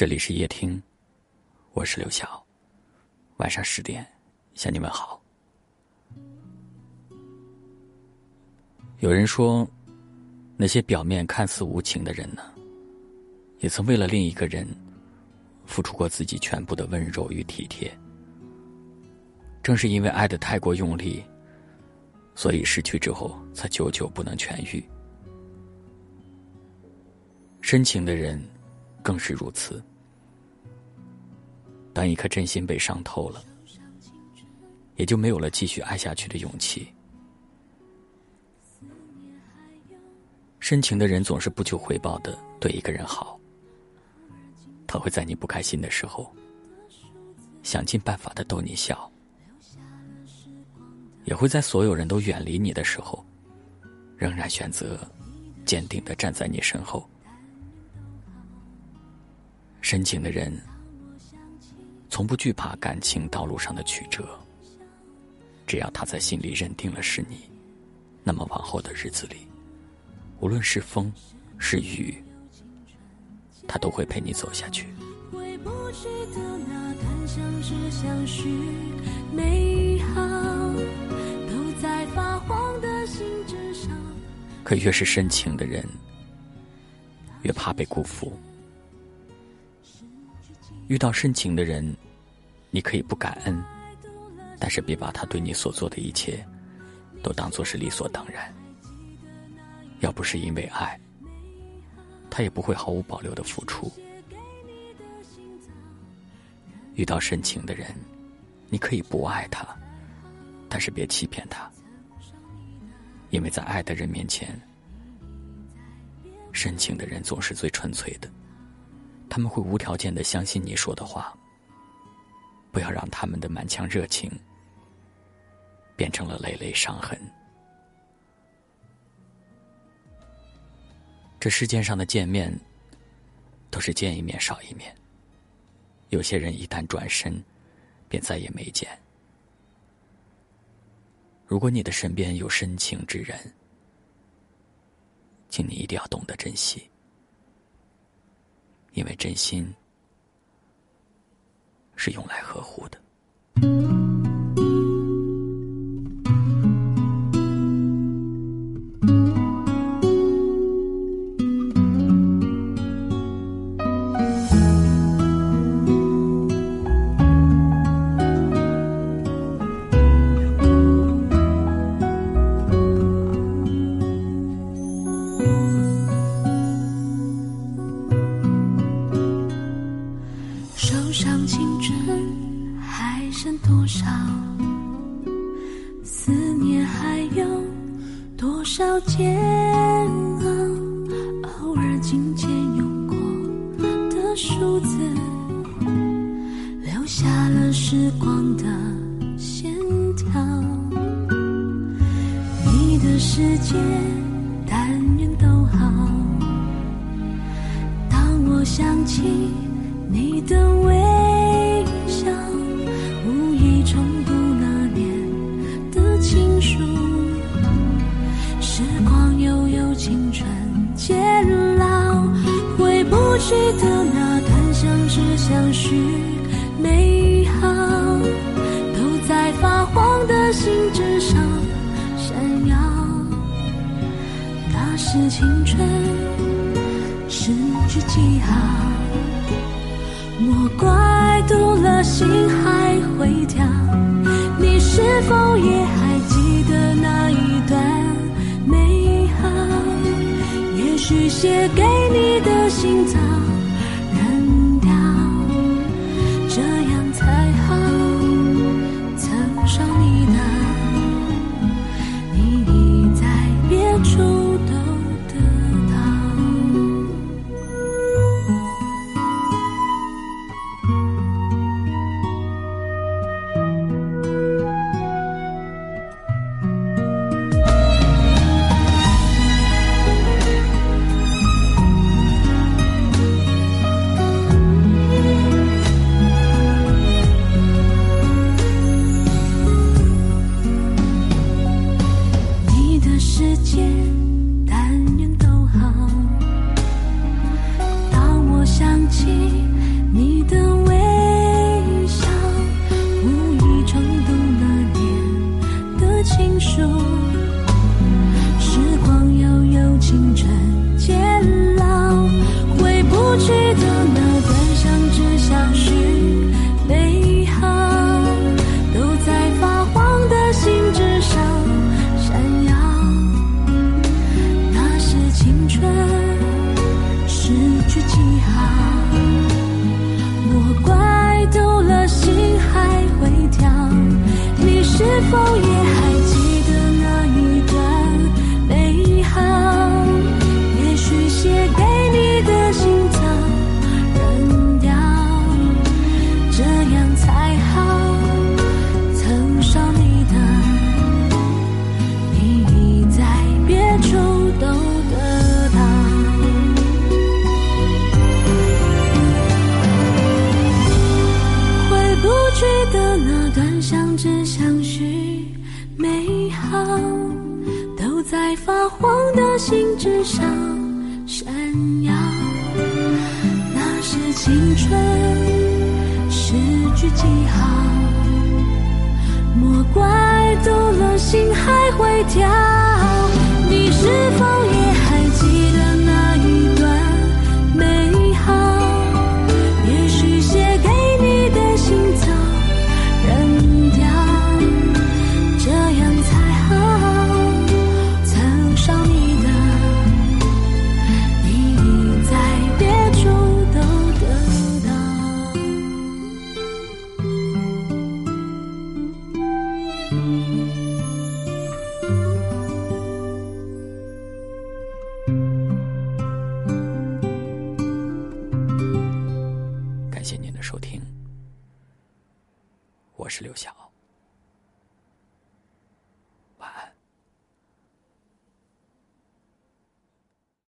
这里是夜听，我是刘晓。晚上十点向你们好。有人说，那些表面看似无情的人呢，也曾为了另一个人付出过自己全部的温柔与体贴。正是因为爱的太过用力，所以失去之后才久久不能痊愈。深情的人更是如此。当一颗真心被伤透了，也就没有了继续爱下去的勇气。深情的人总是不求回报的对一个人好，他会在你不开心的时候，想尽办法的逗你笑，也会在所有人都远离你的时候，仍然选择坚定的站在你身后。深情的人。从不惧怕感情道路上的曲折，只要他在心里认定了是你，那么往后的日子里，无论是风是雨，他都会陪你走下去。可越是深情的人，越怕被辜负。遇到深情的人，你可以不感恩，但是别把他对你所做的一切都当做是理所当然。要不是因为爱，他也不会毫无保留的付出。遇到深情的人，你可以不爱他，但是别欺骗他，因为在爱的人面前，深情的人总是最纯粹的。他们会无条件的相信你说的话，不要让他们的满腔热情变成了累累伤痕。这世界上的见面，都是见一面少一面。有些人一旦转身，便再也没见。如果你的身边有深情之人，请你一定要懂得珍惜。因为真心是用来呵护的。少煎熬，偶尔琴键用过的数字，留下了时光的线条。你的世界，但愿都好。当我想起你的微笑，无意重去的那段相知相许美好，都在发黄的信纸上闪耀。那是青春失去记号，莫怪读了心还会跳。你是否也还记得那一段美好？也？许写给你的心去记号。我怪丢了心还会跳你是否也在发黄的信纸上闪耀那是青春诗句记号。莫怪走了心还会跳你是否十是刘晓